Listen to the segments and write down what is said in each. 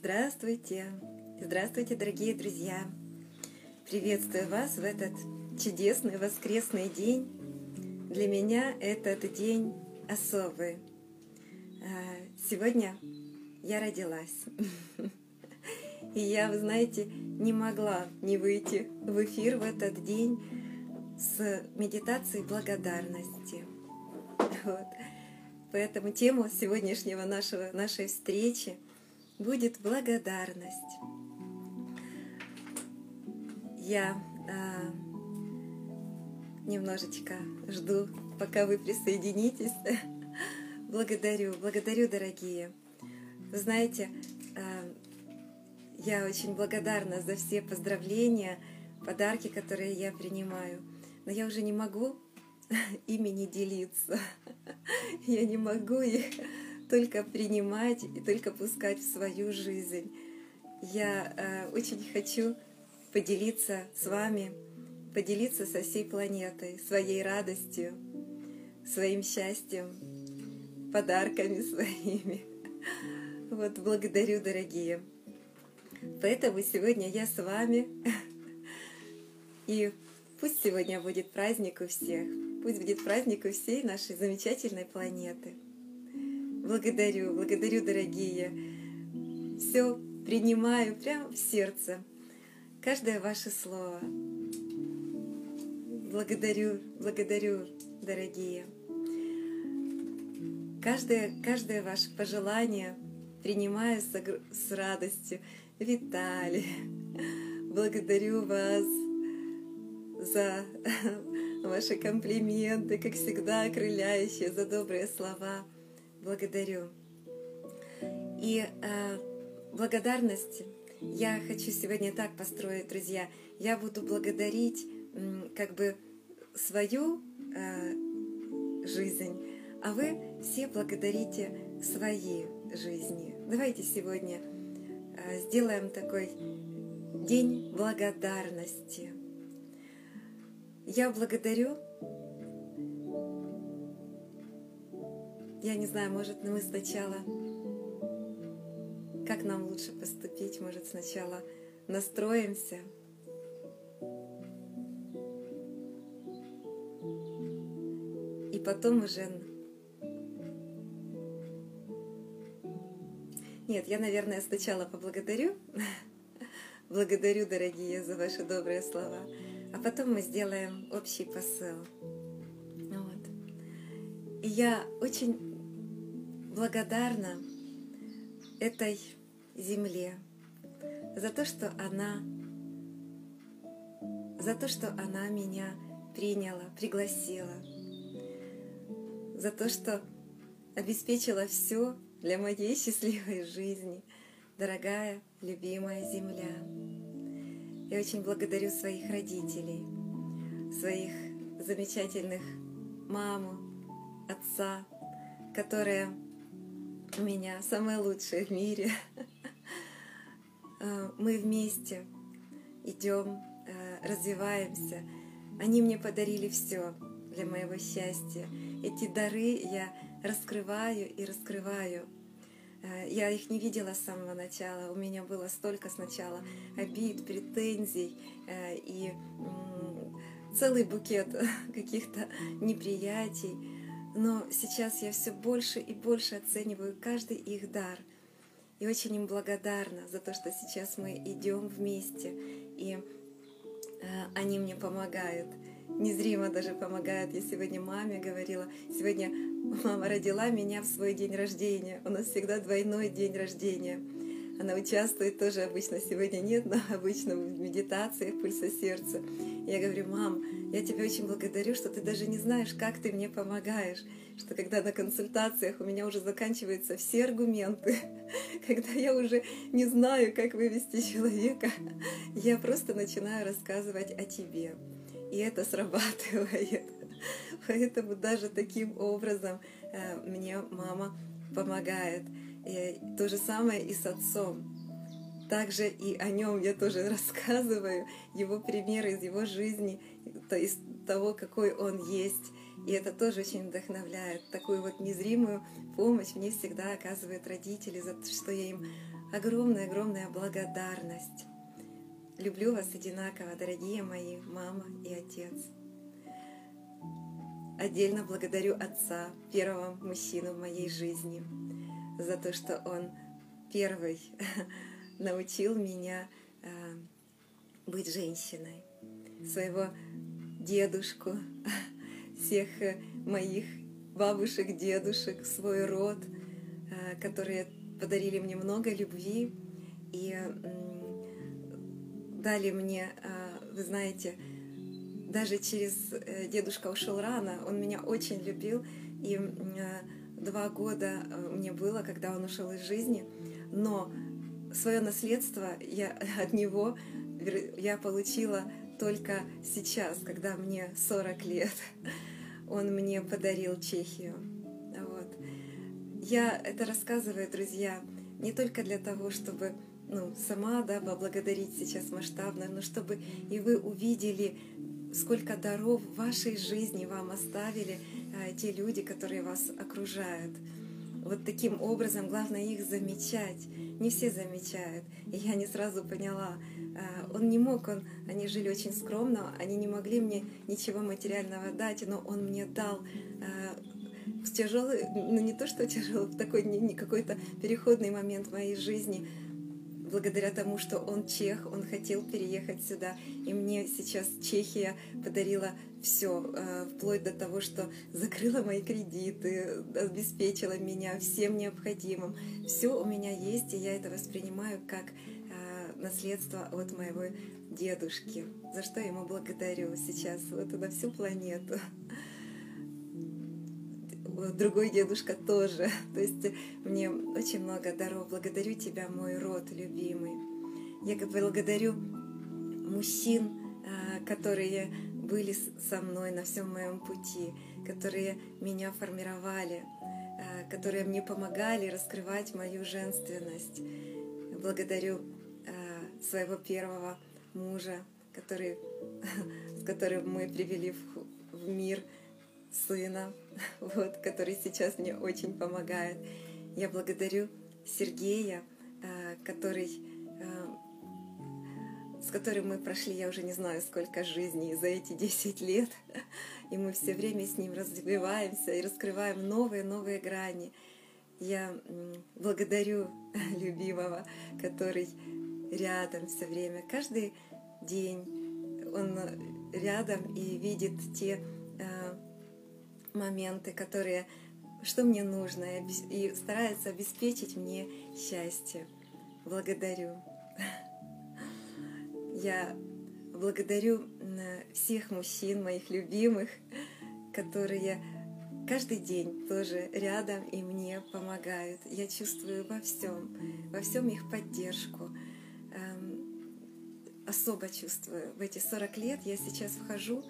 Здравствуйте! Здравствуйте, дорогие друзья! Приветствую вас в этот чудесный воскресный день. Для меня этот день особый. А, сегодня я родилась. И я, вы знаете, не могла не выйти в эфир в этот день с медитацией благодарности. Вот. Поэтому тему сегодняшнего нашего, нашей встречи – будет благодарность. Я а, немножечко жду, пока вы присоединитесь. Благодарю, благодарю, дорогие. Вы знаете, а, я очень благодарна за все поздравления, подарки, которые я принимаю. Но я уже не могу ими не делиться. Я не могу их только принимать и только пускать в свою жизнь. Я э, очень хочу поделиться с вами, поделиться со всей планетой своей радостью, своим счастьем, подарками своими. Вот, благодарю, дорогие. Поэтому сегодня я с вами. И пусть сегодня будет праздник у всех. Пусть будет праздник у всей нашей замечательной планеты. Благодарю, благодарю, дорогие. Все принимаю прямо в сердце. Каждое ваше слово. Благодарю, благодарю, дорогие. Каждое, каждое ваше пожелание принимаю с, с радостью. Виталий, благодарю вас за ваши комплименты, как всегда, окрыляющие, за добрые слова благодарю. И э, благодарность я хочу сегодня так построить, друзья. Я буду благодарить как бы свою э, жизнь, а вы все благодарите свои жизни. Давайте сегодня э, сделаем такой день благодарности. Я благодарю Я не знаю, может, мы сначала... Как нам лучше поступить? Может, сначала настроимся? И потом уже... Нет, я, наверное, сначала поблагодарю. Благодарю, дорогие, за ваши добрые слова. А потом мы сделаем общий посыл. И я очень благодарна этой земле за то, что она за то, что она меня приняла, пригласила, за то, что обеспечила все для моей счастливой жизни, дорогая, любимая земля. Я очень благодарю своих родителей, своих замечательных маму, отца, которые у меня самое лучшее в мире. Э, мы вместе идем, э, развиваемся. Они мне подарили все для моего счастья. Эти дары я раскрываю и раскрываю. Э, я их не видела с самого начала. У меня было столько сначала обид, претензий и целый букет каких-то неприятий но сейчас я все больше и больше оцениваю каждый их дар. И очень им благодарна за то, что сейчас мы идем вместе, и э, они мне помогают. Незримо даже помогают. Я сегодня маме говорила, сегодня мама родила меня в свой день рождения. У нас всегда двойной день рождения. Она участвует тоже обычно, сегодня нет, но обычно в медитациях пульса сердца. Я говорю, мам, я тебя очень благодарю, что ты даже не знаешь, как ты мне помогаешь. Что когда на консультациях у меня уже заканчиваются все аргументы, когда я уже не знаю, как вывести человека, я просто начинаю рассказывать о тебе. И это срабатывает. Поэтому даже таким образом э, мне мама помогает. И то же самое и с отцом. Также и о нем я тоже рассказываю, его примеры из его жизни, то из того, какой он есть. И это тоже очень вдохновляет. Такую вот незримую помощь мне всегда оказывают родители, за то, что я им огромная-огромная благодарность. Люблю вас одинаково, дорогие мои мама и отец. Отдельно благодарю отца, первого мужчину в моей жизни, за то, что он первый научил меня э, быть женщиной. Своего дедушку, всех моих бабушек, дедушек, свой род, э, которые подарили мне много любви и дали мне, э, вы знаете, даже через э, дедушка ушел рано, он меня очень любил, и два года мне было, когда он ушел из жизни, но свое наследство я от него я получила только сейчас, когда мне 40 лет. Он мне подарил Чехию. Вот. Я это рассказываю, друзья, не только для того, чтобы ну, сама да, поблагодарить сейчас масштабно, но чтобы и вы увидели, сколько даров в вашей жизни вам оставили те люди, которые вас окружают. Вот таким образом главное их замечать. Не все замечают. И я не сразу поняла, а, он не мог, он, они жили очень скромно, они не могли мне ничего материального дать, но он мне дал а, в тяжелый, ну не то что тяжелый, в такой не, какой-то переходный момент в моей жизни, благодаря тому, что он чех, он хотел переехать сюда, и мне сейчас Чехия подарила все, а, вплоть до того, что закрыла мои кредиты, обеспечила меня всем необходимым. Все у меня есть, и я это воспринимаю как наследство от моего дедушки, за что ему благодарю сейчас вот на всю планету. Другой дедушка тоже. То есть мне очень много даров. Благодарю тебя, мой род любимый. Я благодарю мужчин, а, которые были со мной на всем моем пути, которые меня формировали, которые мне помогали раскрывать мою женственность. Благодарю своего первого мужа, который, с которым мы привели в, в мир сына, вот, который сейчас мне очень помогает. Я благодарю Сергея, э, который, э, с которым мы прошли, я уже не знаю, сколько жизней за эти 10 лет, и мы все время с ним развиваемся и раскрываем новые-новые грани. Я благодарю любимого, который рядом все время, каждый день он рядом и видит те э, моменты, которые, что мне нужно, и старается обеспечить мне счастье. Благодарю. Я благодарю всех мужчин, моих любимых, которые каждый день тоже рядом и мне помогают. Я чувствую во всем, во всем их поддержку особо чувствую. В эти 40 лет я сейчас вхожу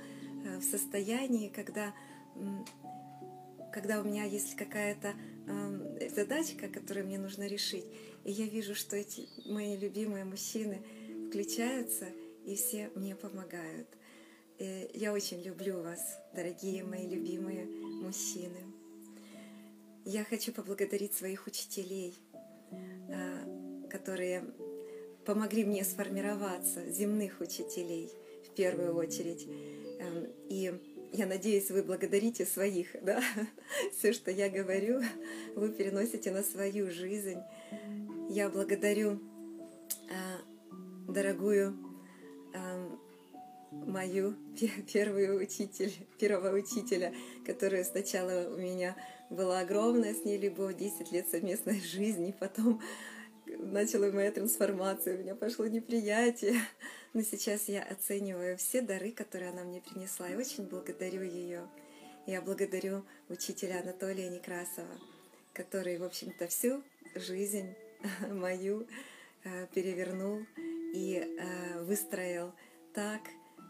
э, в состояние, когда, когда у меня есть какая-то задачка, которую мне нужно решить, и я вижу, что эти мои любимые мужчины включаются, и все мне помогают. И я очень люблю вас, дорогие мои любимые мужчины. Я хочу поблагодарить своих учителей, э, которые помогли мне сформироваться, земных учителей в первую очередь. Эм, и я надеюсь, вы благодарите своих, да? Все, что я говорю, вы переносите на свою жизнь. Я благодарю э, дорогую э, мою первую учитель, первого учителя, которая сначала у меня была огромная с ней любовь, 10 лет совместной жизни, потом начала моя трансформация, у меня пошло неприятие. Но сейчас я оцениваю все дары, которые она мне принесла, и очень благодарю ее. Я благодарю учителя Анатолия Некрасова, который, в общем-то, всю жизнь мою э, перевернул и э, выстроил так,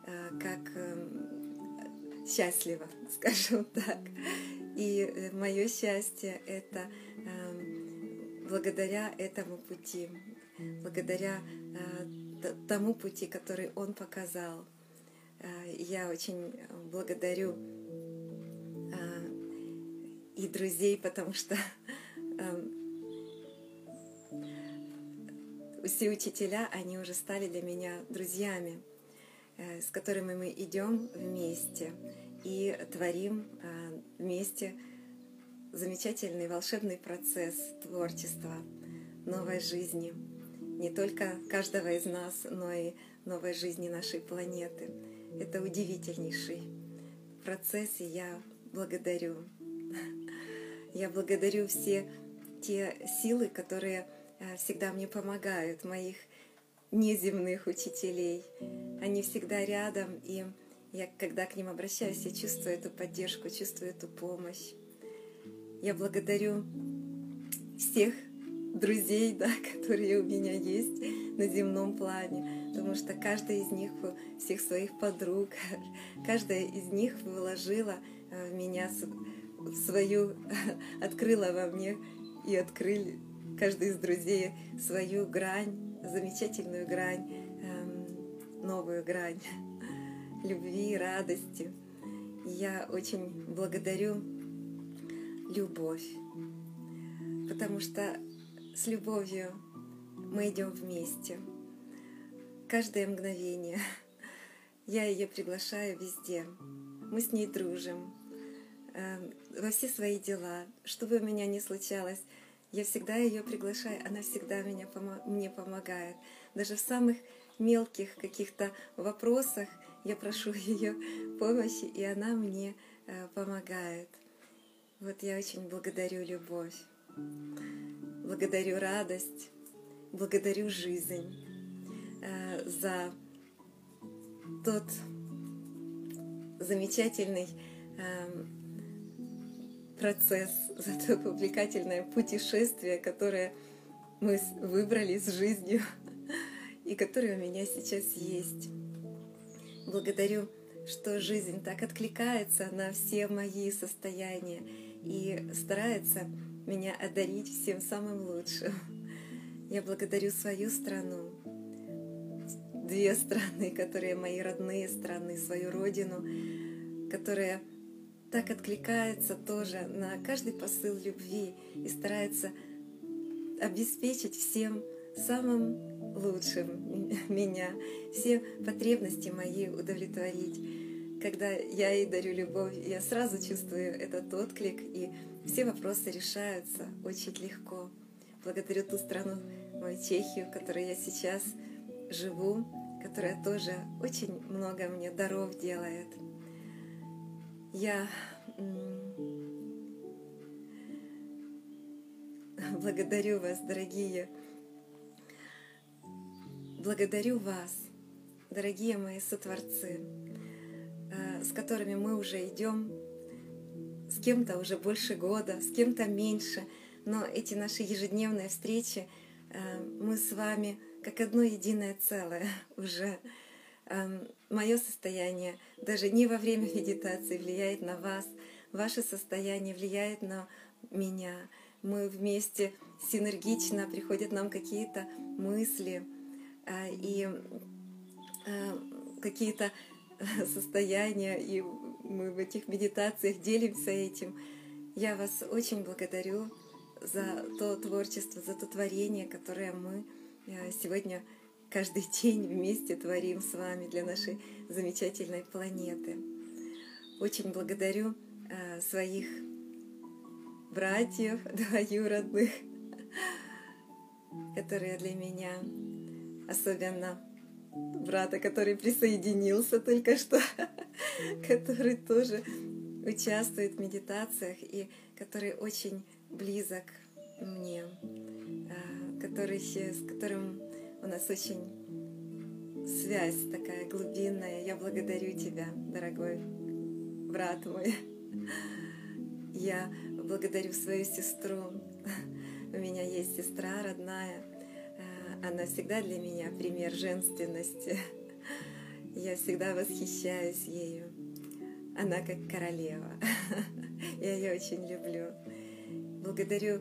э, как эм, счастливо, скажем так. И мое счастье — это благодаря этому пути, благодаря э, тому пути, который он показал. Э, я очень благодарю э, и друзей, потому что все учителя, они уже стали для меня друзьями, с которыми мы идем вместе и творим вместе замечательный волшебный процесс творчества, новой жизни. Не только каждого из нас, но и новой жизни нашей планеты. Это удивительнейший процесс, и я благодарю. Я благодарю все те силы, которые э, всегда мне помогают, моих неземных учителей. Они всегда рядом, и я, когда к ним обращаюсь, я чувствую эту поддержку, чувствую эту помощь. Я благодарю всех друзей, да, которые у меня есть на земном плане, потому что каждая из них, всех своих подруг, каждая из них вложила в меня свою, открыла во мне и открыли каждый из друзей свою грань, замечательную грань, эм, новую грань любви, радости. я очень благодарю любовь, потому что с любовью мы идем вместе. Каждое мгновение я ее приглашаю везде. Мы с ней дружим э, во все свои дела. Что бы у меня ни случалось, я всегда ее приглашаю, она всегда меня, мне помогает. Даже в самых мелких каких-то вопросах я прошу ее помощи, и она мне э, помогает. Вот я очень благодарю любовь, благодарю радость, благодарю жизнь э, за тот замечательный эм, процесс, за то увлекательное путешествие, которое мы выбрали с жизнью и которое у меня сейчас есть. Благодарю, что жизнь так откликается на все мои состояния и старается меня одарить всем самым лучшим. Я благодарю свою страну, две страны, которые мои родные страны, свою родину, которая так откликается тоже на каждый посыл любви и старается обеспечить всем самым лучшим меня, все потребности мои удовлетворить. Когда я ей дарю любовь, я сразу чувствую этот отклик, и все вопросы решаются очень легко. Благодарю ту страну, мою Чехию, в которой я сейчас живу, которая тоже очень много мне даров делает. Я благодарю вас, дорогие. Благодарю вас, дорогие мои сотворцы, с которыми мы уже идем, с кем-то уже больше года, с кем-то меньше, но эти наши ежедневные встречи, э, мы с вами как одно единое целое уже Эм, мое состояние даже не во время медитации влияет на вас, ваше состояние влияет на меня. Мы вместе синергично приходят нам какие-то мысли э, и э, какие-то состояния, и мы в этих медитациях делимся этим. Я вас очень благодарю за то творчество, за то творение, которое мы э, сегодня каждый день вместе творим с вами для нашей замечательной планеты. Очень благодарю э, своих братьев двоюродных, которые для меня, особенно брата, который присоединился только что, который тоже участвует в медитациях и который очень близок мне, э, который, с которым у нас очень связь такая глубинная. Я благодарю тебя, дорогой брат мой. Я благодарю свою сестру. У меня есть сестра родная. Она всегда для меня пример женственности. Я всегда восхищаюсь ею. Она как королева. Я ее очень люблю. Благодарю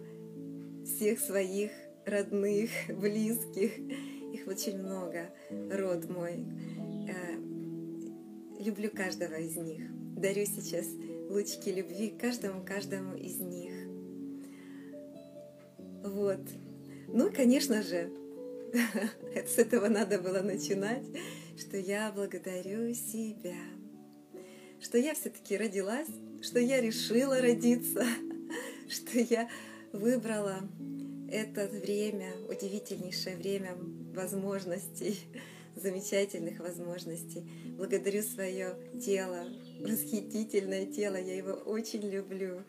всех своих родных, близких. Их очень много, род мой. Э, люблю каждого из них. Дарю сейчас лучики любви каждому, каждому из них. Вот. Ну, конечно же, с этого надо было начинать, что я благодарю себя, что я все-таки родилась, что я решила родиться, что я выбрала это время, удивительнейшее время возможностей, замечательных возможностей. Благодарю свое тело, восхитительное тело, я его очень люблю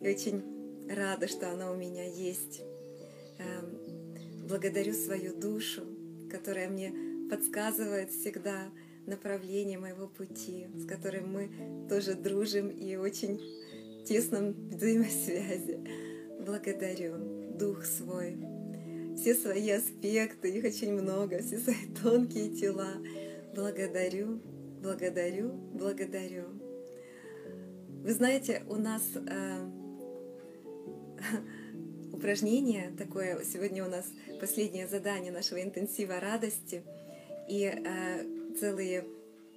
и очень рада, что оно у меня есть. Благодарю свою душу, которая мне подсказывает всегда направление моего пути, с которым мы тоже дружим и очень тесном взаимосвязи. Благодарю дух свой, все свои аспекты, их очень много, все свои тонкие тела. Благодарю, благодарю, благодарю. Вы знаете, у нас э, упражнение такое, сегодня у нас последнее задание нашего интенсива радости, и э, целый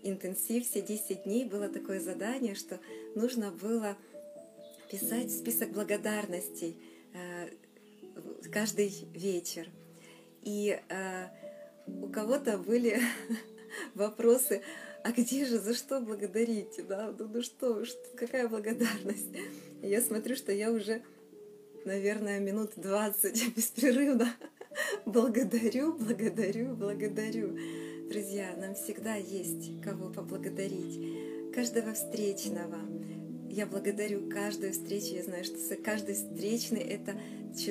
интенсив, все 10 дней было такое задание, что нужно было писать список благодарностей э, каждый вечер. И э, у кого-то были вопросы, а где же, за что благодарить? Да? Ну, ну что, что, какая благодарность? Я смотрю, что я уже, наверное, минут 20 беспрерывно благодарю, благодарю, благодарю. Друзья, нам всегда есть кого поблагодарить. Каждого встречного. Я благодарю каждую встречу. Я знаю, что каждый встречный — это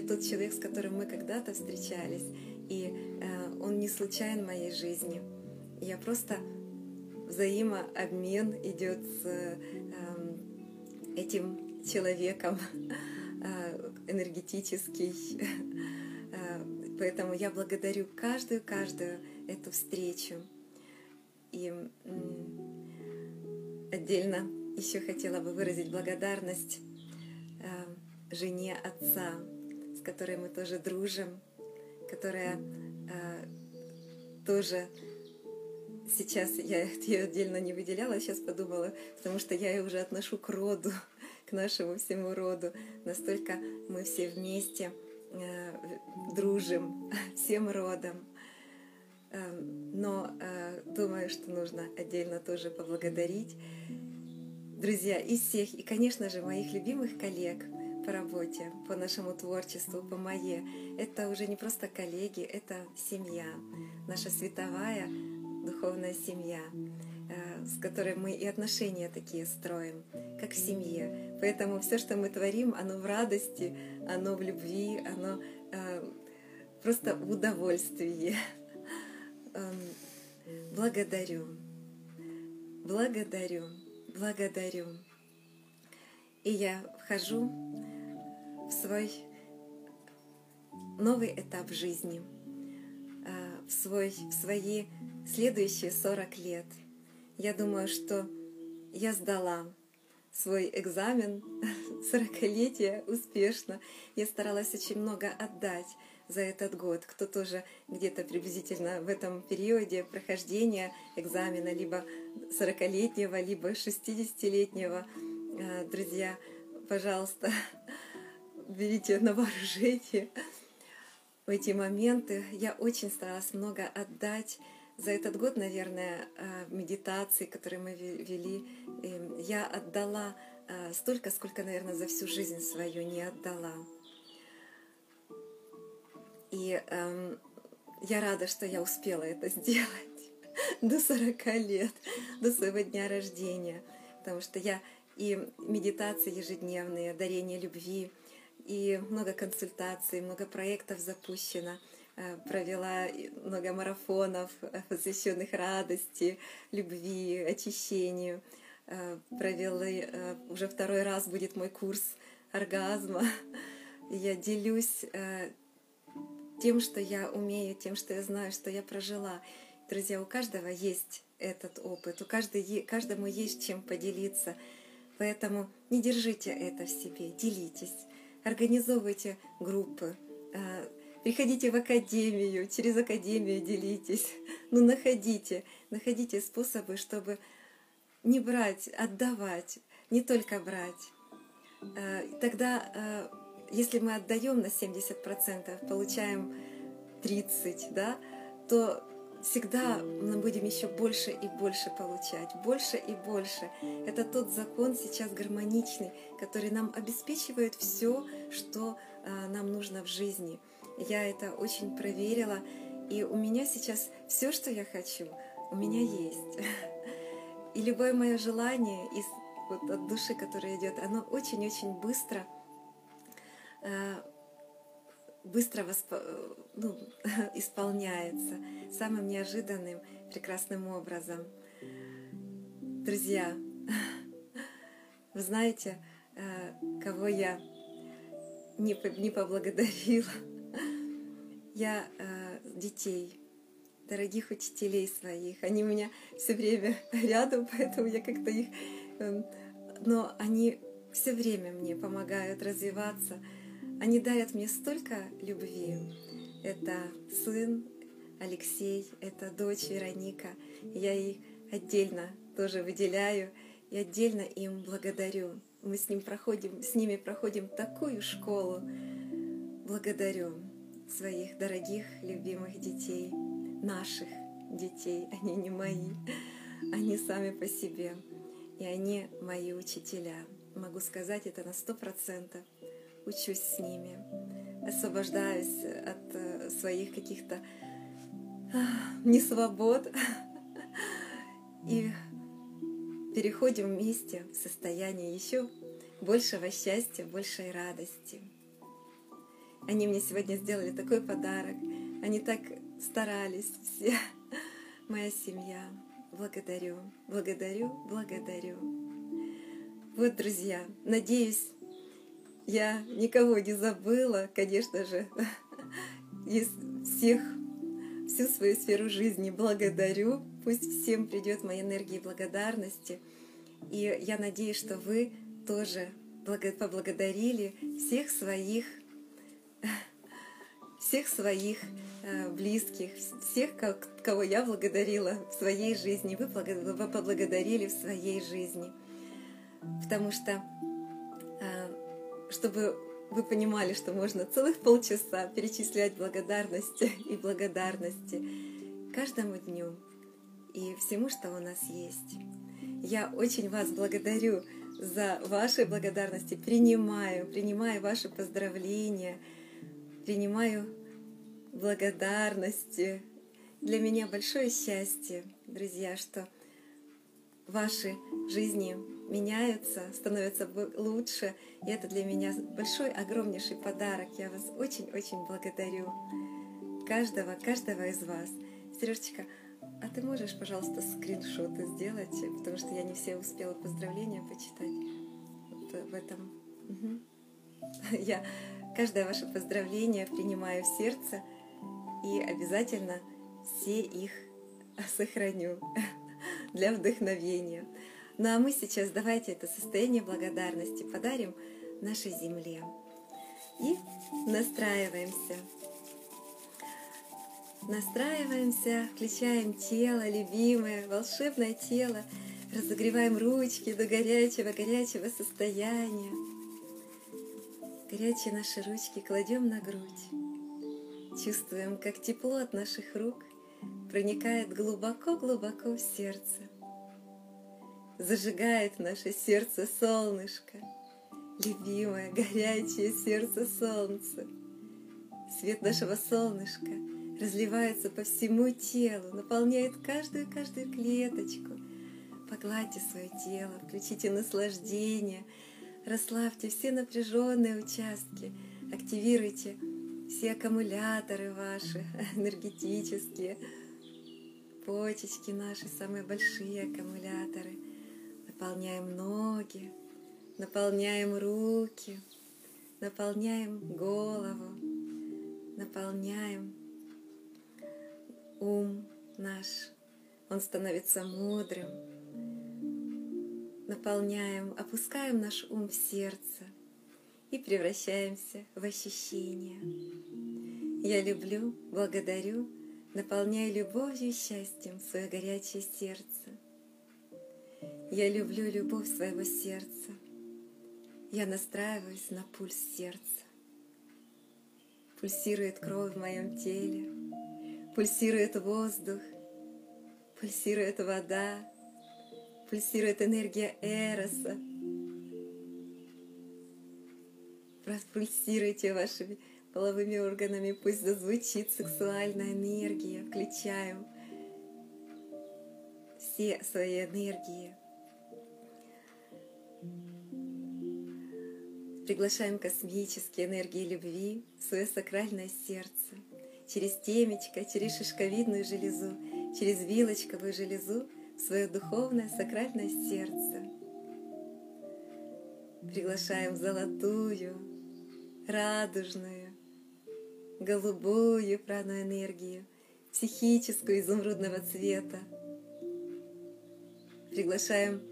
тот человек, с которым мы когда-то встречались. И э, он не случайен в моей жизни. Я просто взаимообмен идет с э, этим человеком энергетический. Э, поэтому я благодарю каждую, каждую эту встречу. И отдельно еще хотела бы выразить благодарность жене отца, с которой мы тоже дружим, которая тоже сейчас я ее отдельно не выделяла, сейчас подумала, потому что я ее уже отношу к роду, к нашему всему роду. Настолько мы все вместе э, дружим всем родом. Э, но э, думаю, что нужно отдельно тоже поблагодарить друзья из всех, и, конечно же, моих любимых коллег по работе, по нашему творчеству, по моей. Это уже не просто коллеги, это семья, наша световая духовная семья, с которой мы и отношения такие строим, как в семье. Поэтому все, что мы творим, оно в радости, оно в любви, оно э, просто в удовольствии. Эм, благодарю, благодарю, благодарю. И я вхожу в свой новый этап жизни, э, в, свой, в свои следующие 40 лет. Я думаю, что я сдала свой экзамен 40-летия успешно. Я старалась очень много отдать за этот год. Кто тоже где-то приблизительно в этом периоде прохождения экзамена, либо 40-летнего, либо 60-летнего, э, друзья, пожалуйста, берите на вооружение в эти моменты. Я очень старалась много отдать за этот год, наверное, э, медитации, которые мы вели, эм, я отдала э, столько, сколько, наверное, за всю жизнь свою не отдала. И эм, я рада, что я успела это сделать до 40 лет, до своего дня рождения, потому что я и медитации ежедневные, дарение любви, и много консультаций, много проектов запущено – провела много марафонов, э, посвященных радости, любви, очищению. Э, провела, уже второй раз будет мой курс оргазма. Я делюсь тем, что я умею, тем, что я знаю, что я прожила. Друзья, у каждого есть этот опыт, у каждого, каждому есть чем поделиться. Поэтому не держите это в себе, делитесь, организовывайте группы, Приходите в академию, через академию делитесь. Ну, находите, находите способы, чтобы не брать, отдавать, не только брать. Э, тогда, э, если мы отдаем на 70%, получаем 30, да, то всегда мы будем еще больше и больше получать, больше и больше. Это тот закон сейчас гармоничный, который нам обеспечивает все, что а, нам нужно в жизни. Я это очень проверила, и у меня сейчас все, что я хочу, у меня есть. И любое мое желание из вот от души, которое идет, оно очень-очень быстро а, быстро восп... ну, исполняется самым неожиданным, прекрасным образом. Друзья, вы знаете, э, кого я не поблагодарила? Я э, детей, дорогих учителей своих. Они у меня все время рядом, поэтому я как-то их... Эм, но они все время мне помогают развиваться, они дарят мне столько любви. Это сын Алексей, это дочь Вероника. Я их отдельно тоже выделяю и отдельно им благодарю. Мы с, ним проходим, с ними проходим такую школу. Благодарю своих дорогих, любимых детей, наших детей, они не мои, они сами по себе. И они мои учителя. Могу сказать это на сто процентов учусь с ними, освобождаюсь от э, своих каких-то несвобод и переходим вместе в состояние еще большего счастья, большей радости. Они мне сегодня сделали такой подарок. Они так старались все. Моя семья. Благодарю, благодарю, благодарю. Вот, друзья, надеюсь, я никого не забыла, конечно же, из всех, всю свою сферу жизни благодарю. Пусть всем придет моя энергия благодарности. И я надеюсь, что вы тоже поблагодарили всех своих всех своих э, близких, всех, кого я благодарила в своей жизни, вы поблагодарили в своей жизни. Потому что чтобы вы понимали, что можно целых полчаса перечислять благодарности и благодарности каждому дню и всему, что у нас есть. Я очень вас благодарю за ваши благодарности, принимаю, принимаю ваши поздравления, принимаю благодарности. Для меня большое счастье, друзья, что ваши жизни меняются, становятся лучше. И это для меня большой, огромнейший подарок. Я вас очень-очень благодарю. Каждого, каждого из вас. Сережечка, а ты можешь, пожалуйста, скриншоты сделать, потому что я не все успела поздравления почитать вот в этом. Угу. Я каждое ваше поздравление принимаю в сердце и обязательно все их сохраню для вдохновения. Ну а мы сейчас давайте это состояние благодарности подарим нашей Земле. И настраиваемся. Настраиваемся, включаем тело, любимое, волшебное тело, разогреваем ручки до горячего-горячего состояния. Горячие наши ручки кладем на грудь. Чувствуем, как тепло от наших рук проникает глубоко-глубоко в сердце зажигает наше сердце солнышко, любимое, горячее сердце солнца. Свет нашего солнышка разливается по всему телу, наполняет каждую-каждую клеточку. Погладьте свое тело, включите наслаждение, расслабьте все напряженные участки, активируйте все аккумуляторы ваши энергетические, почечки наши, самые большие аккумуляторы – наполняем ноги, наполняем руки, наполняем голову, наполняем ум наш. Он становится мудрым. Наполняем, опускаем наш ум в сердце и превращаемся в ощущения. Я люблю, благодарю, наполняю любовью и счастьем свое горячее сердце. Я люблю любовь своего сердца. Я настраиваюсь на пульс сердца. Пульсирует кровь в моем теле, пульсирует воздух, пульсирует вода, пульсирует энергия Эроса. Пропульсируйте вашими половыми органами, пусть зазвучит сексуальная энергия. Включаем все свои энергии. Приглашаем космические энергии любви в свое сакральное сердце, через темечко, через шишковидную железу, через вилочковую железу в свое духовное сакральное сердце. Приглашаем золотую, радужную, голубую праную энергию, психическую изумрудного цвета. Приглашаем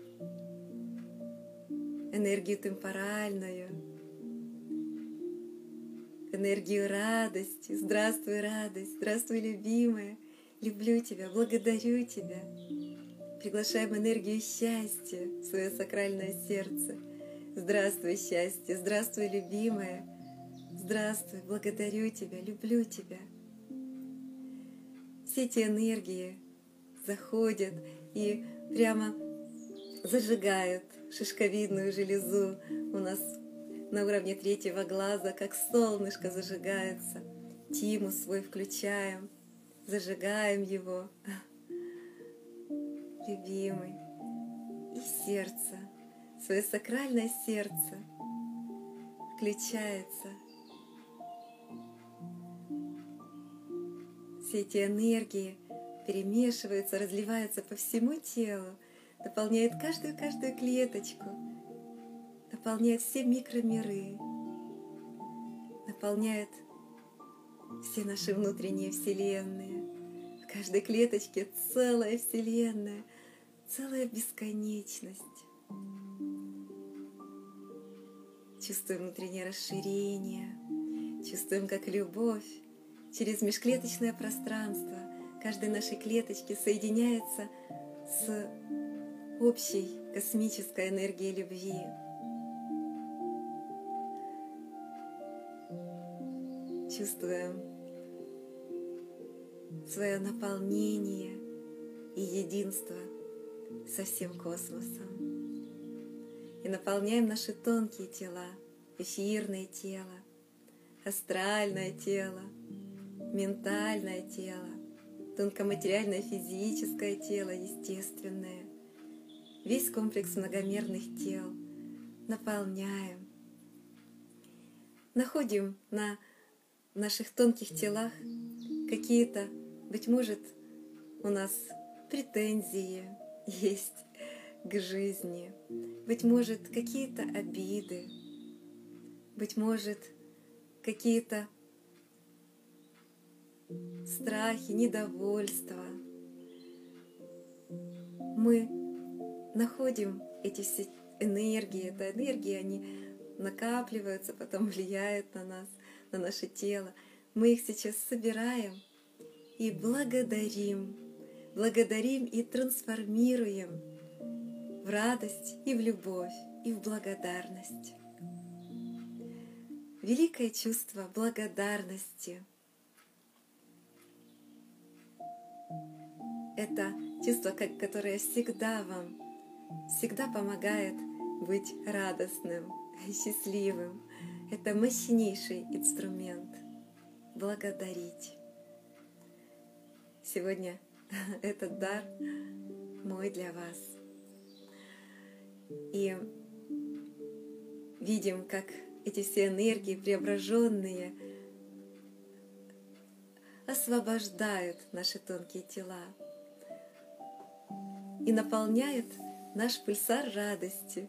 энергию темпоральную, энергию радости. Здравствуй, радость, здравствуй, любимая. Люблю тебя, благодарю тебя. Приглашаем энергию счастья в свое сакральное сердце. Здравствуй, счастье, здравствуй, любимая. Здравствуй, благодарю тебя, люблю тебя. Все эти энергии заходят и прямо зажигают шишковидную железу у нас на уровне третьего глаза, как солнышко зажигается. Тиму свой включаем, зажигаем его. Любимый. И сердце, свое сакральное сердце включается. Все эти энергии перемешиваются, разливаются по всему телу, наполняет каждую-каждую клеточку, наполняет все микромиры, наполняет все наши внутренние вселенные. В каждой клеточке целая вселенная, целая бесконечность. Чувствуем внутреннее расширение, чувствуем, как любовь через межклеточное пространство каждой нашей клеточки соединяется с общей космической энергией любви. Чувствуем свое наполнение и единство со всем космосом. И наполняем наши тонкие тела, эфирное тело, астральное тело, ментальное тело, тонкоматериальное физическое тело, естественное, весь комплекс многомерных тел, наполняем. Находим на наших тонких телах какие-то, быть может, у нас претензии есть к жизни, быть может, какие-то обиды, быть может, какие-то страхи, недовольства. Мы находим эти все энергии, это энергии, они накапливаются, потом влияют на нас, на наше тело. Мы их сейчас собираем и благодарим, благодарим и трансформируем в радость и в любовь и в благодарность. Великое чувство благодарности — это чувство, которое всегда вам, всегда помогает быть радостным, счастливым. Это мощнейший инструмент — благодарить. Сегодня этот дар мой для вас. И видим, как эти все энергии преображенные освобождают наши тонкие тела, и наполняет наш пульсар радости.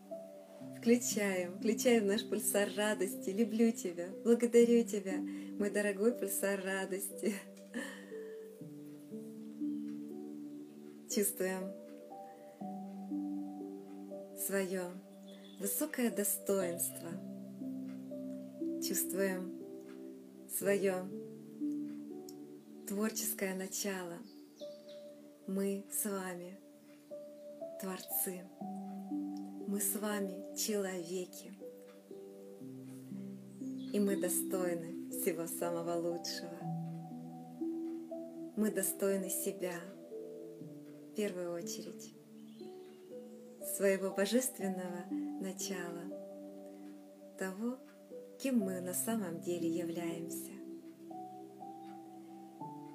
Включаем, включаем наш пульсар радости. Люблю тебя, благодарю тебя, мой дорогой пульсар радости. Чувствуем свое высокое достоинство. Чувствуем свое творческое начало. Мы с вами – Творцы, мы с вами человеки. И мы достойны всего самого лучшего. Мы достойны себя первую очередь, своего божественного начала, того, кем мы на самом деле являемся.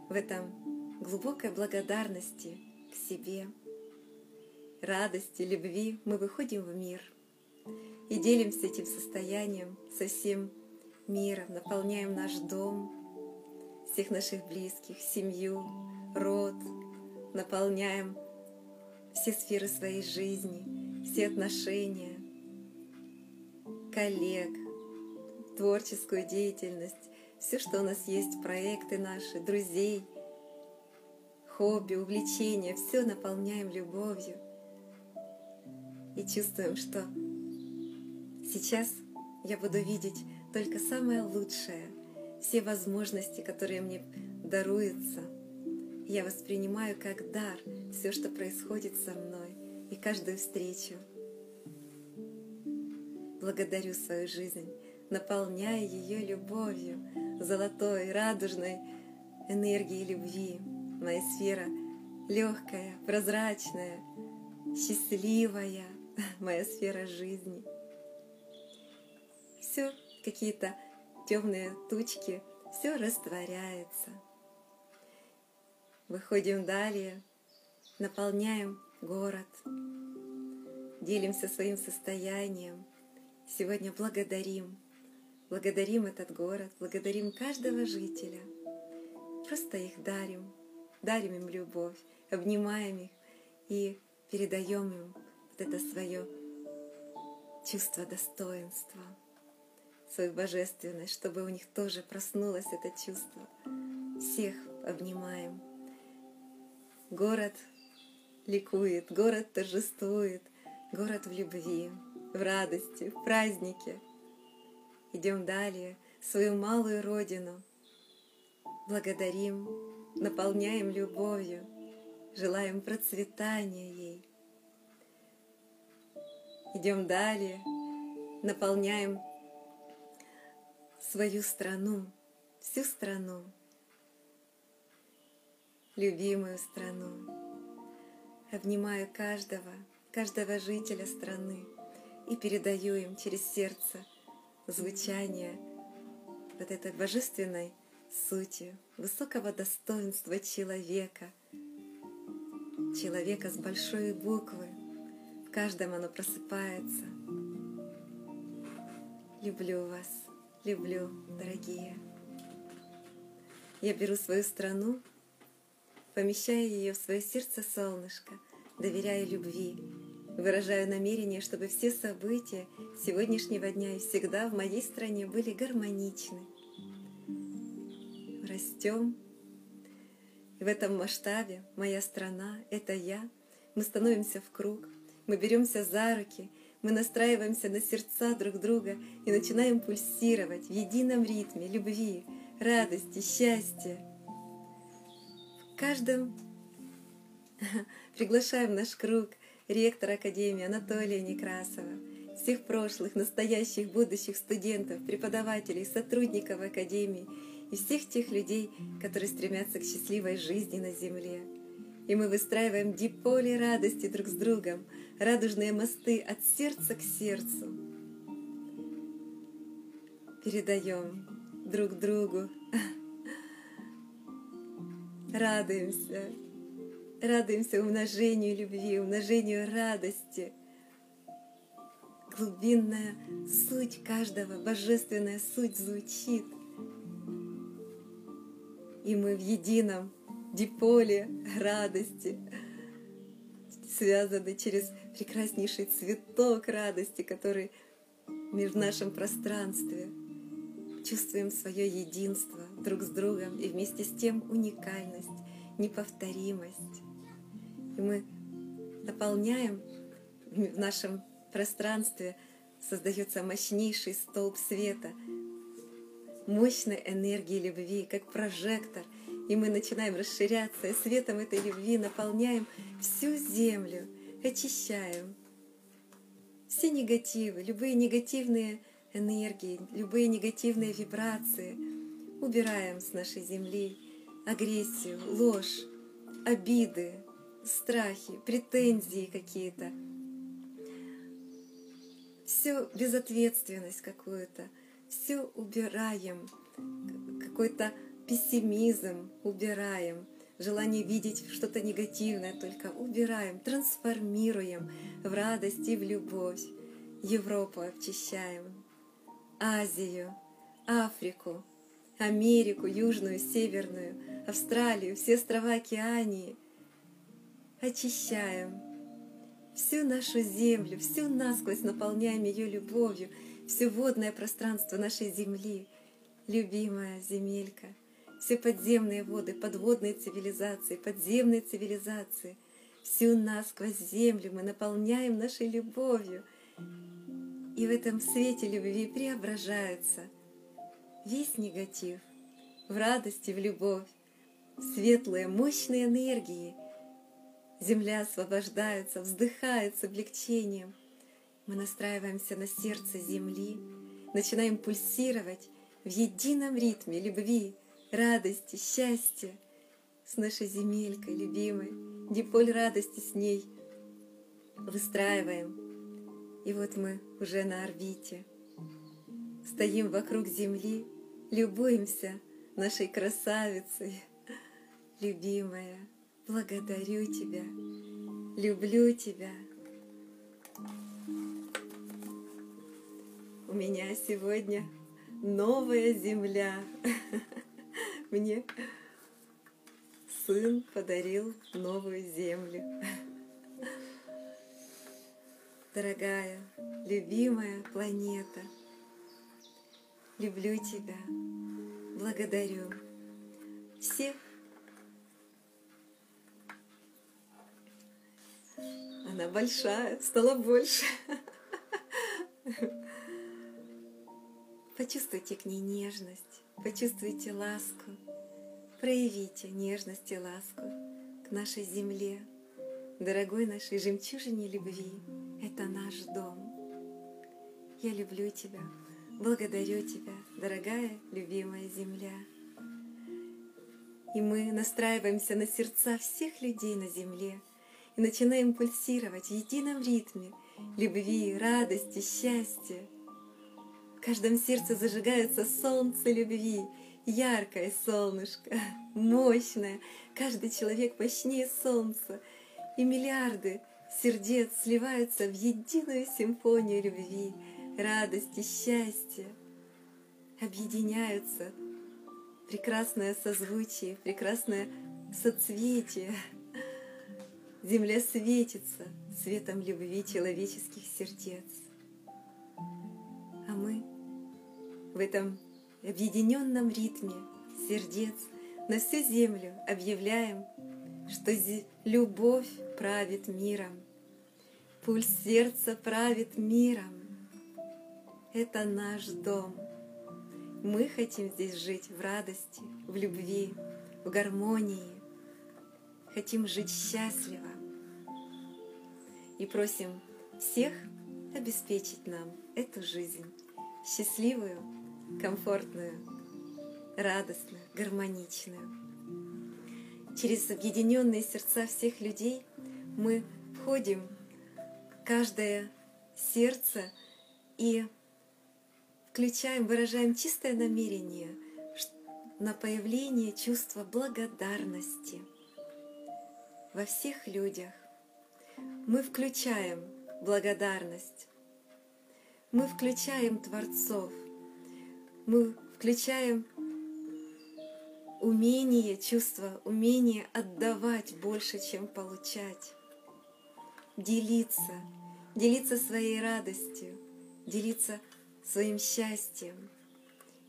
В этом глубокой благодарности к себе, радости, любви мы выходим в мир и делимся этим состоянием со всем миром, наполняем наш дом, всех наших близких, семью, род, наполняем все сферы своей жизни, все отношения, коллег, творческую деятельность, все, что у нас есть, проекты наши, друзей, хобби, увлечения, все наполняем любовью и чувствуем, что сейчас я буду видеть только самое лучшее, все возможности, которые мне даруются. Я воспринимаю как дар все, что происходит со мной и каждую встречу. Благодарю свою жизнь, наполняя ее любовью, золотой, радужной энергией любви. Моя сфера легкая, прозрачная, счастливая, моя сфера жизни. Все какие-то темные тучки, все растворяется. Выходим далее, наполняем город, делимся своим состоянием. Сегодня благодарим, благодарим этот город, благодарим каждого жителя. Просто их дарим, дарим им любовь, обнимаем их и передаем им вот это свое чувство достоинства свою божественность, чтобы у них тоже проснулось это чувство. Всех обнимаем. Город ликует, город торжествует, город в любви, в радости, в празднике. Идем далее, свою малую родину. Благодарим, наполняем любовью, желаем процветания ей. Идем далее, наполняем свою страну, всю страну, любимую страну. Обнимаю каждого, каждого жителя страны и передаю им через сердце звучание вот этой божественной сути, высокого достоинства человека, человека с большой буквы. В каждом оно просыпается. Люблю вас люблю, дорогие. Я беру свою страну, помещаю ее в свое сердце солнышко, доверяю любви, выражаю намерение, чтобы все события сегодняшнего дня и всегда в моей стране были гармоничны. Растем. И в этом масштабе моя страна — это я. Мы становимся в круг, мы беремся за руки — мы настраиваемся на сердца друг друга и начинаем пульсировать в едином ритме любви, радости, счастья. В каждом приглашаем в наш круг ректора Академии Анатолия Некрасова, всех прошлых, настоящих, будущих студентов, преподавателей, сотрудников Академии и всех тех людей, которые стремятся к счастливой жизни на Земле. И мы выстраиваем диполи радости друг с другом – радужные мосты от сердца к сердцу. Передаем друг другу. Радуемся. Радуемся умножению любви, умножению радости. Глубинная суть каждого, божественная суть звучит. И мы в едином диполе радости связаны через прекраснейший цветок радости, который в нашем пространстве. Чувствуем свое единство друг с другом и вместе с тем уникальность, неповторимость. И мы наполняем в нашем пространстве, создается мощнейший столб света, мощной энергии любви, как прожектор — и мы начинаем расширяться, и светом этой любви наполняем всю землю, очищаем все негативы, любые негативные энергии, любые негативные вибрации. Убираем с нашей земли агрессию, ложь, обиды, страхи, претензии какие-то. Все безответственность какую-то, все убираем, какой-то пессимизм убираем, желание видеть что-то негативное только убираем, трансформируем в радость и в любовь. Европу очищаем, Азию, Африку, Америку, Южную, Северную, Австралию, все острова Океании. Очищаем всю нашу землю, всю насквозь наполняем ее любовью, все водное пространство нашей земли, любимая земелька, все подземные воды, подводные цивилизации, подземные цивилизации, всю насквозь землю мы наполняем нашей любовью. И в этом свете любви преображается весь негатив в радость и в любовь, в светлые, мощные энергии. Земля освобождается, вздыхает с облегчением. Мы настраиваемся на сердце Земли, начинаем пульсировать в едином ритме любви, радости, счастья с нашей земелькой любимой, диполь радости с ней выстраиваем. И вот мы уже на орбите. Стоим вокруг Земли, любуемся нашей красавицей. Любимая, благодарю тебя, люблю тебя. У меня сегодня новая земля. Мне сын подарил новую землю. Дорогая, любимая планета, люблю тебя, благодарю всех. Она большая, стала больше. Почувствуйте к ней нежность, почувствуйте ласку, проявите нежность и ласку к нашей земле, дорогой нашей жемчужине любви. Это наш дом. Я люблю тебя, благодарю тебя, дорогая, любимая земля. И мы настраиваемся на сердца всех людей на земле и начинаем пульсировать в едином ритме любви, радости, счастья, в каждом сердце зажигается солнце любви, яркое солнышко, мощное. Каждый человек мощнее солнца. И миллиарды сердец сливаются в единую симфонию любви, радости, счастья. Объединяются прекрасное созвучие, прекрасное соцветие. Земля светится светом любви человеческих сердец. А мы в этом объединенном ритме сердец на всю землю объявляем, что любовь правит миром, пульс сердца правит миром. Это наш дом. Мы хотим здесь жить в радости, в любви, в гармонии. Хотим жить счастливо. И просим всех обеспечить нам эту жизнь счастливую, комфортную, радостную, гармоничную. Через объединенные сердца всех людей мы входим в каждое сердце и включаем, выражаем чистое намерение на появление чувства благодарности во всех людях. Мы включаем благодарность мы включаем Творцов, мы включаем умение, чувство, умение отдавать больше, чем получать, делиться, делиться своей радостью, делиться своим счастьем,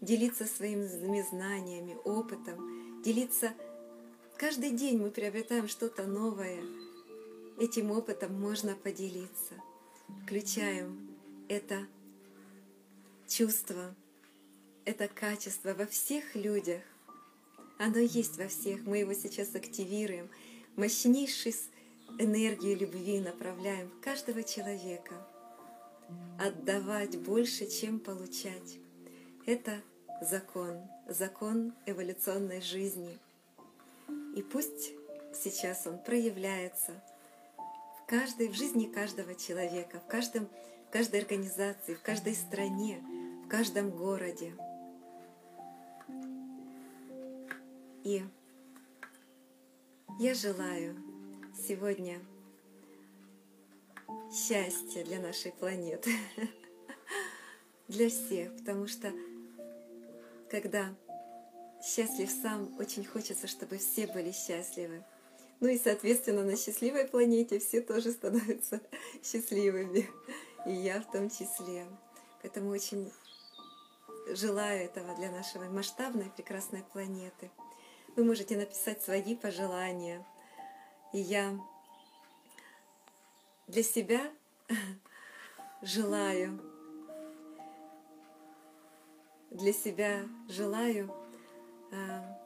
делиться своими знаниями, опытом, делиться. Каждый день мы приобретаем что-то новое. Этим опытом можно поделиться. Включаем это чувство, это качество во всех людях. Оно есть во всех. Мы его сейчас активируем. Мощнейший энергию любви направляем в каждого человека. отдавать больше, чем получать. Это закон, закон эволюционной жизни. И пусть сейчас он проявляется в каждой, в жизни каждого человека, в каждом, в каждой организации, в каждой стране, в каждом городе. И я желаю сегодня счастья для нашей планеты, для всех, потому что когда счастлив сам, очень хочется, чтобы все были счастливы. Ну и, соответственно, на счастливой планете все тоже становятся счастливыми, и я в том числе. Поэтому очень желаю этого для нашей масштабной прекрасной планеты. Вы можете написать свои пожелания, и я для себя желаю, для себя желаю а,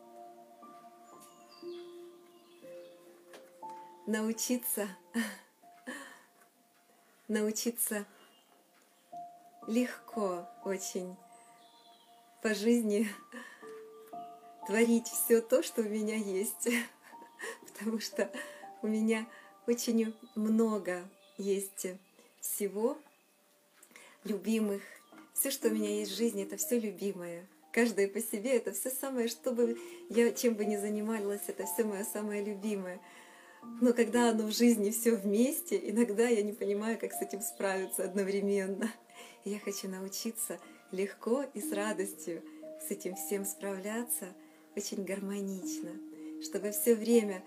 научиться, научиться легко очень по жизни творить все то, что у меня есть, потому что у меня очень много есть всего любимых. Все, что у меня есть в жизни, это все любимое. Каждое по себе это все самое, что бы я чем бы ни занималась, это все мое самое любимое. Но когда оно в жизни все вместе, иногда я не понимаю, как с этим справиться одновременно. Я хочу научиться легко и с радостью с этим всем справляться очень гармонично, чтобы все время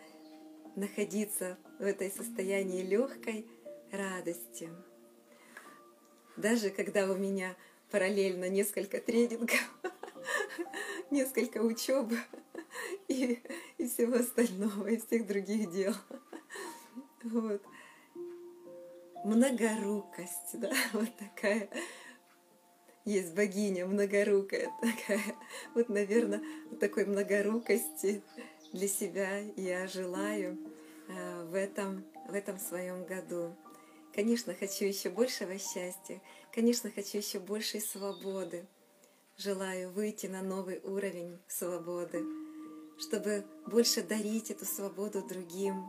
находиться в этой состоянии легкой радости. Даже когда у меня параллельно несколько тренингов, несколько учеб и, и всего остального, и всех других дел. Вот. Многорукость, да, вот такая есть богиня многорукая такая. Вот, наверное, такой многорукости для себя я желаю э, в этом, в этом своем году. Конечно, хочу еще большего счастья, конечно, хочу еще большей свободы. Желаю выйти на новый уровень свободы, чтобы больше дарить эту свободу другим,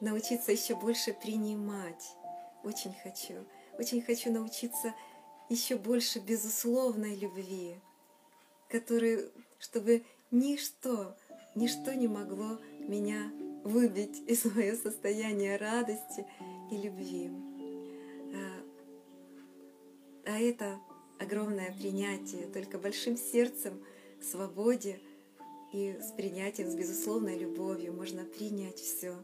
научиться еще больше принимать. Очень хочу. Очень хочу научиться еще больше безусловной любви, который, чтобы ничто, ничто не могло меня выбить из моего состояния радости и любви. А, а это огромное принятие, только большим сердцем, свободе и с принятием, с безусловной любовью можно принять все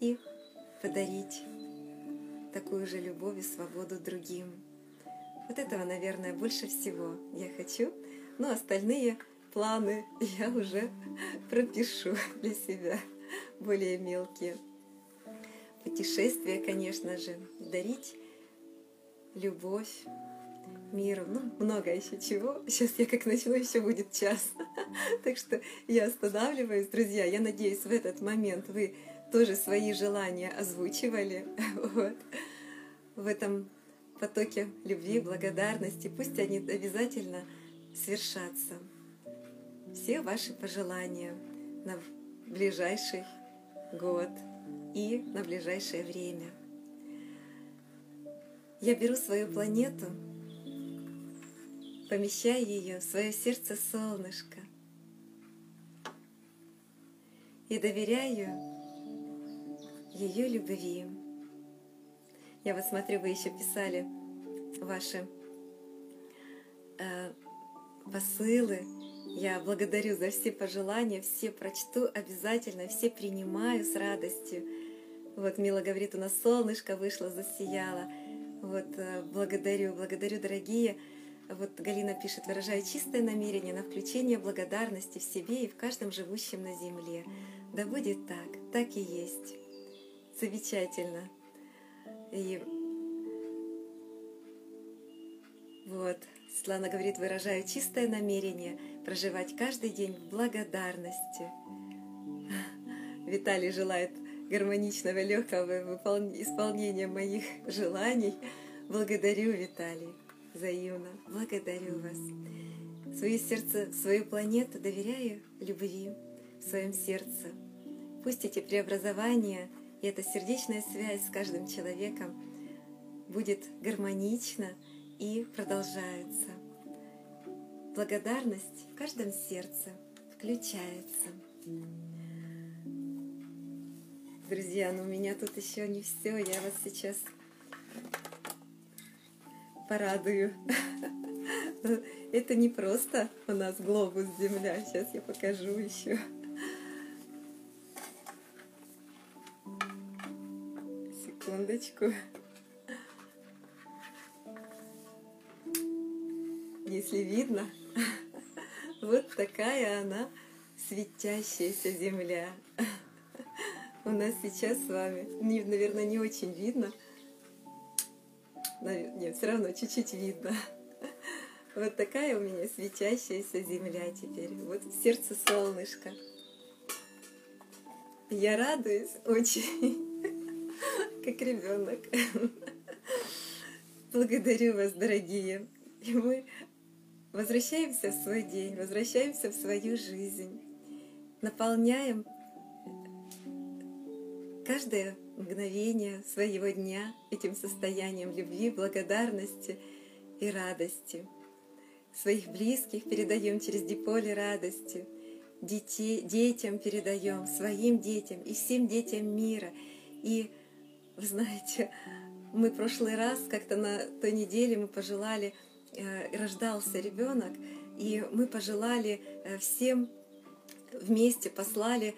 и подарить такую же любовь и свободу другим. Вот этого, наверное, больше всего я хочу. Но остальные планы я уже пропишу для себя, более мелкие. Путешествия, конечно же, дарить любовь миру, ну, много еще чего. Сейчас я как начну, еще будет час. Так что я останавливаюсь, друзья. Я надеюсь, в этот момент вы тоже свои желания озвучивали. Вот. В этом потоке любви, благодарности. Пусть они обязательно свершатся. Все ваши пожелания на ближайший год и на ближайшее время. Я беру свою планету, помещаю ее в свое сердце солнышко и доверяю ее любви. Я вот смотрю, вы еще писали ваши э, посылы. Я благодарю за все пожелания, все прочту обязательно, все принимаю с радостью. Вот Мила говорит, у нас солнышко вышло, засияло. Вот э, благодарю, благодарю, дорогие. Вот Галина пишет, выражаю чистое намерение на включение благодарности в себе и в каждом живущем на земле. Да будет так, так и есть. Замечательно. И вот, Светлана говорит, выражаю чистое намерение проживать каждый день в благодарности. Виталий желает гармоничного, легкого исполнения моих желаний. Благодарю, Виталий, взаимно. Благодарю вас. Свое сердце, свою планету доверяю любви в своем сердце. Пусть эти преобразования и эта сердечная связь с каждым человеком будет гармонична и продолжается. Благодарность в каждом сердце включается. Друзья, ну у меня тут еще не все. Я вас сейчас порадую. Это не просто у нас глобус Земля. Сейчас я покажу еще. Секундочку. Если видно, вот такая она светящаяся Земля. У нас сейчас с вами, наверное, не очень видно. Нет, все равно чуть-чуть видно. Вот такая у меня светящаяся земля теперь. Вот сердце солнышко. Я радуюсь очень, как ребенок. Благодарю вас, дорогие. И мы возвращаемся в свой день, возвращаемся в свою жизнь, наполняем каждое мгновение своего дня этим состоянием любви, благодарности и радости. Своих близких передаем через диполе радости, детей, детям передаем, своим детям и всем детям мира. И, вы знаете, мы прошлый раз, как-то на той неделе мы пожелали, э, рождался ребенок, и мы пожелали э, всем вместе послали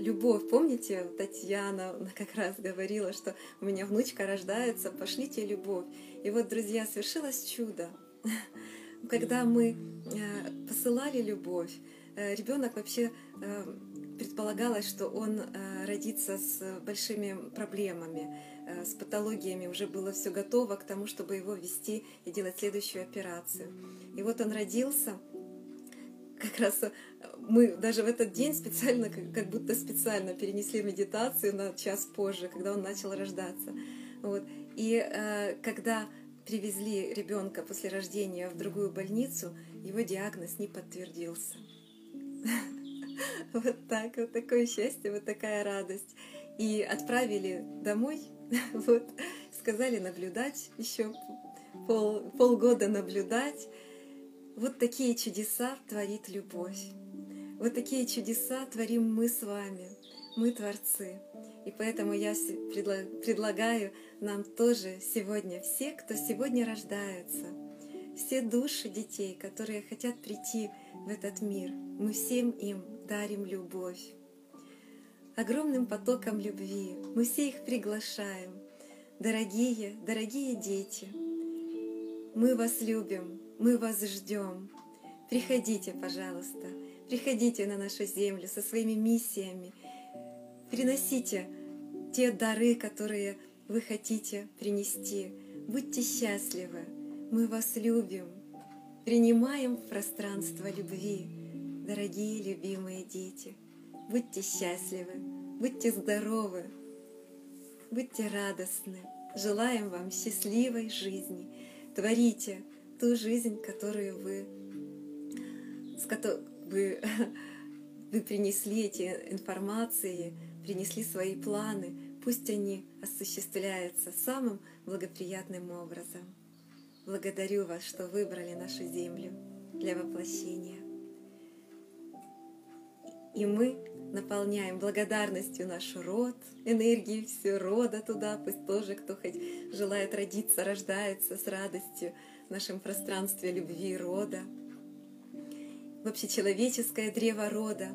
любовь. Помните, Татьяна как раз говорила, что у меня внучка рождается, пошлите любовь. И вот, друзья, свершилось чудо. Когда мы э, посылали любовь, э, ребенок вообще предполагалось, что он родится с большими проблемами, с патологиями, уже было все готово к тому, чтобы его вести и делать следующую операцию. И вот он родился, как раз мы даже в этот день специально, как будто специально перенесли медитацию на час позже, когда он начал рождаться. Вот. И э, когда привезли ребенка после рождения в другую больницу, его диагноз не подтвердился. Вот так, вот такое счастье, вот такая радость. И отправили домой, вот, сказали наблюдать еще пол, полгода наблюдать. Вот такие чудеса творит любовь. Вот такие чудеса творим мы с вами, мы творцы. И поэтому я предлагаю нам тоже сегодня, все, кто сегодня рождаются, все души детей, которые хотят прийти в этот мир, мы всем им дарим любовь. Огромным потоком любви мы все их приглашаем. Дорогие, дорогие дети, мы вас любим, мы вас ждем. Приходите, пожалуйста, Приходите на нашу землю со своими миссиями. Приносите те дары, которые вы хотите принести. Будьте счастливы. Мы вас любим. Принимаем пространство любви, дорогие любимые дети. Будьте счастливы, будьте здоровы, будьте радостны. Желаем вам счастливой жизни. Творите ту жизнь, которую вы, с которой, вы, вы принесли эти информации, принесли свои планы, пусть они осуществляются самым благоприятным образом. Благодарю вас, что выбрали нашу землю для воплощения. И мы наполняем благодарностью наш род, энергии все рода туда, пусть тоже кто хоть желает родиться, рождается с радостью в нашем пространстве любви рода — в общечеловеческое древо рода,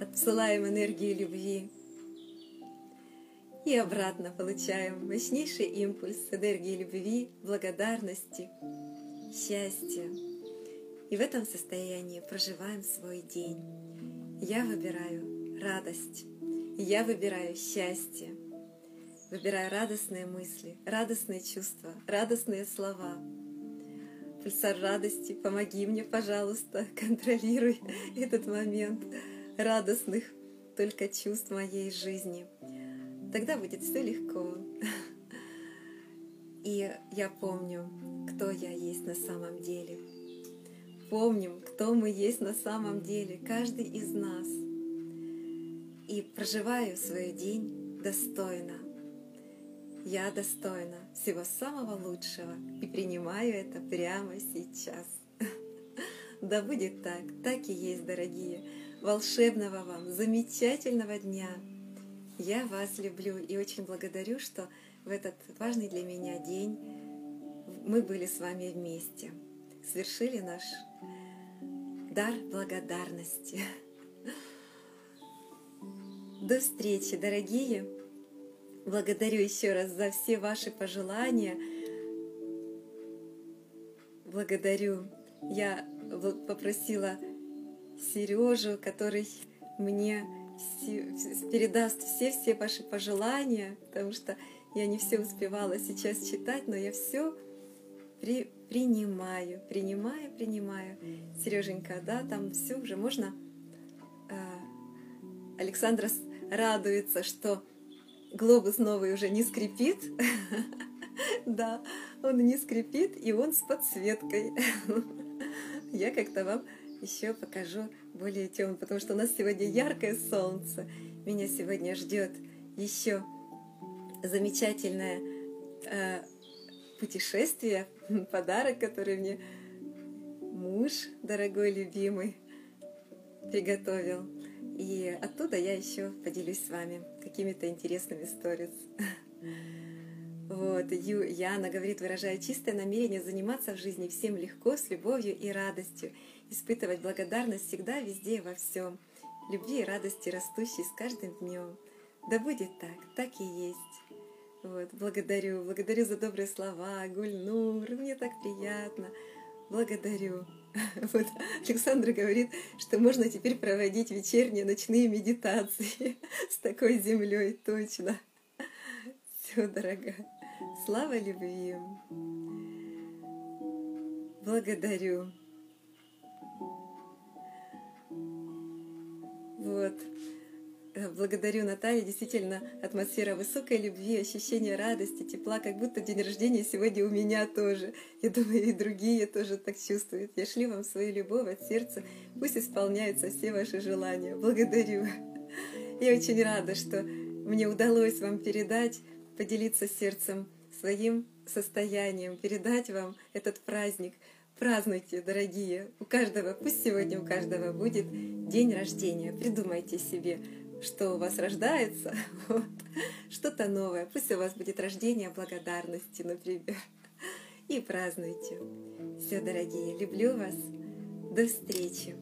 отсылаем энергию любви и обратно получаем мощнейший импульс энергии любви, благодарности, счастья. И в этом состоянии проживаем свой день. Я выбираю радость, я выбираю счастье, выбираю радостные мысли, радостные чувства, радостные слова — пульсар радости, помоги мне, пожалуйста, контролируй этот момент радостных только чувств моей жизни. Тогда будет все легко. И я помню, кто я есть на самом деле. Помним, кто мы есть на самом деле, каждый из нас. И проживаю свой день достойно. Я достойна всего самого лучшего и принимаю это прямо сейчас. Да будет так, так и есть, дорогие. Волшебного вам, замечательного дня. Я вас люблю и очень благодарю, что в этот важный для меня день мы были с вами вместе, совершили наш дар благодарности. До встречи, дорогие! Благодарю еще раз за все ваши пожелания. Благодарю. Я попросила Сережу, который мне передаст все-все ваши пожелания, потому что я не все успевала сейчас читать, но я все при, принимаю, принимаю, принимаю. Сереженька, да, там все уже можно. А, Александра радуется, что глобус новый уже не скрипит. Да, он не скрипит, и он с подсветкой. Я как-то вам еще покажу более темно, потому что у нас сегодня яркое солнце. Меня сегодня ждет еще замечательное э, путешествие, подарок, который мне муж, дорогой, любимый, приготовил. И оттуда я еще поделюсь с вами какими-то интересными сторис. Вот, Ю, Яна говорит, выражая чистое намерение заниматься в жизни всем легко, с любовью и радостью, испытывать благодарность всегда, везде во всем, любви и радости, растущей с каждым днем. Да будет так, так и есть. Вот, благодарю, благодарю за добрые слова, Гульнур, мне так приятно. Благодарю. Вот Александра говорит, что можно теперь проводить вечерние ночные медитации с такой землей, точно. Все, дорогая. Слава любви. Благодарю. Вот. Э, благодарю Наталья. Действительно, атмосфера высокой любви, ощущение радости, тепла, как будто день рождения сегодня у меня тоже. Я думаю, и другие тоже так чувствуют. Я шлю вам свою любовь от сердца. Пусть исполняются все ваши желания. Благодарю. Я очень рада, что мне удалось вам передать, поделиться сердцем своим состоянием, передать вам этот праздник. Празднуйте, дорогие. У каждого, пусть сегодня у каждого будет день рождения. Придумайте себе что у вас рождается, вот, что-то новое. Пусть у вас будет рождение благодарности, например. И празднуйте. Все, дорогие, люблю вас. До встречи.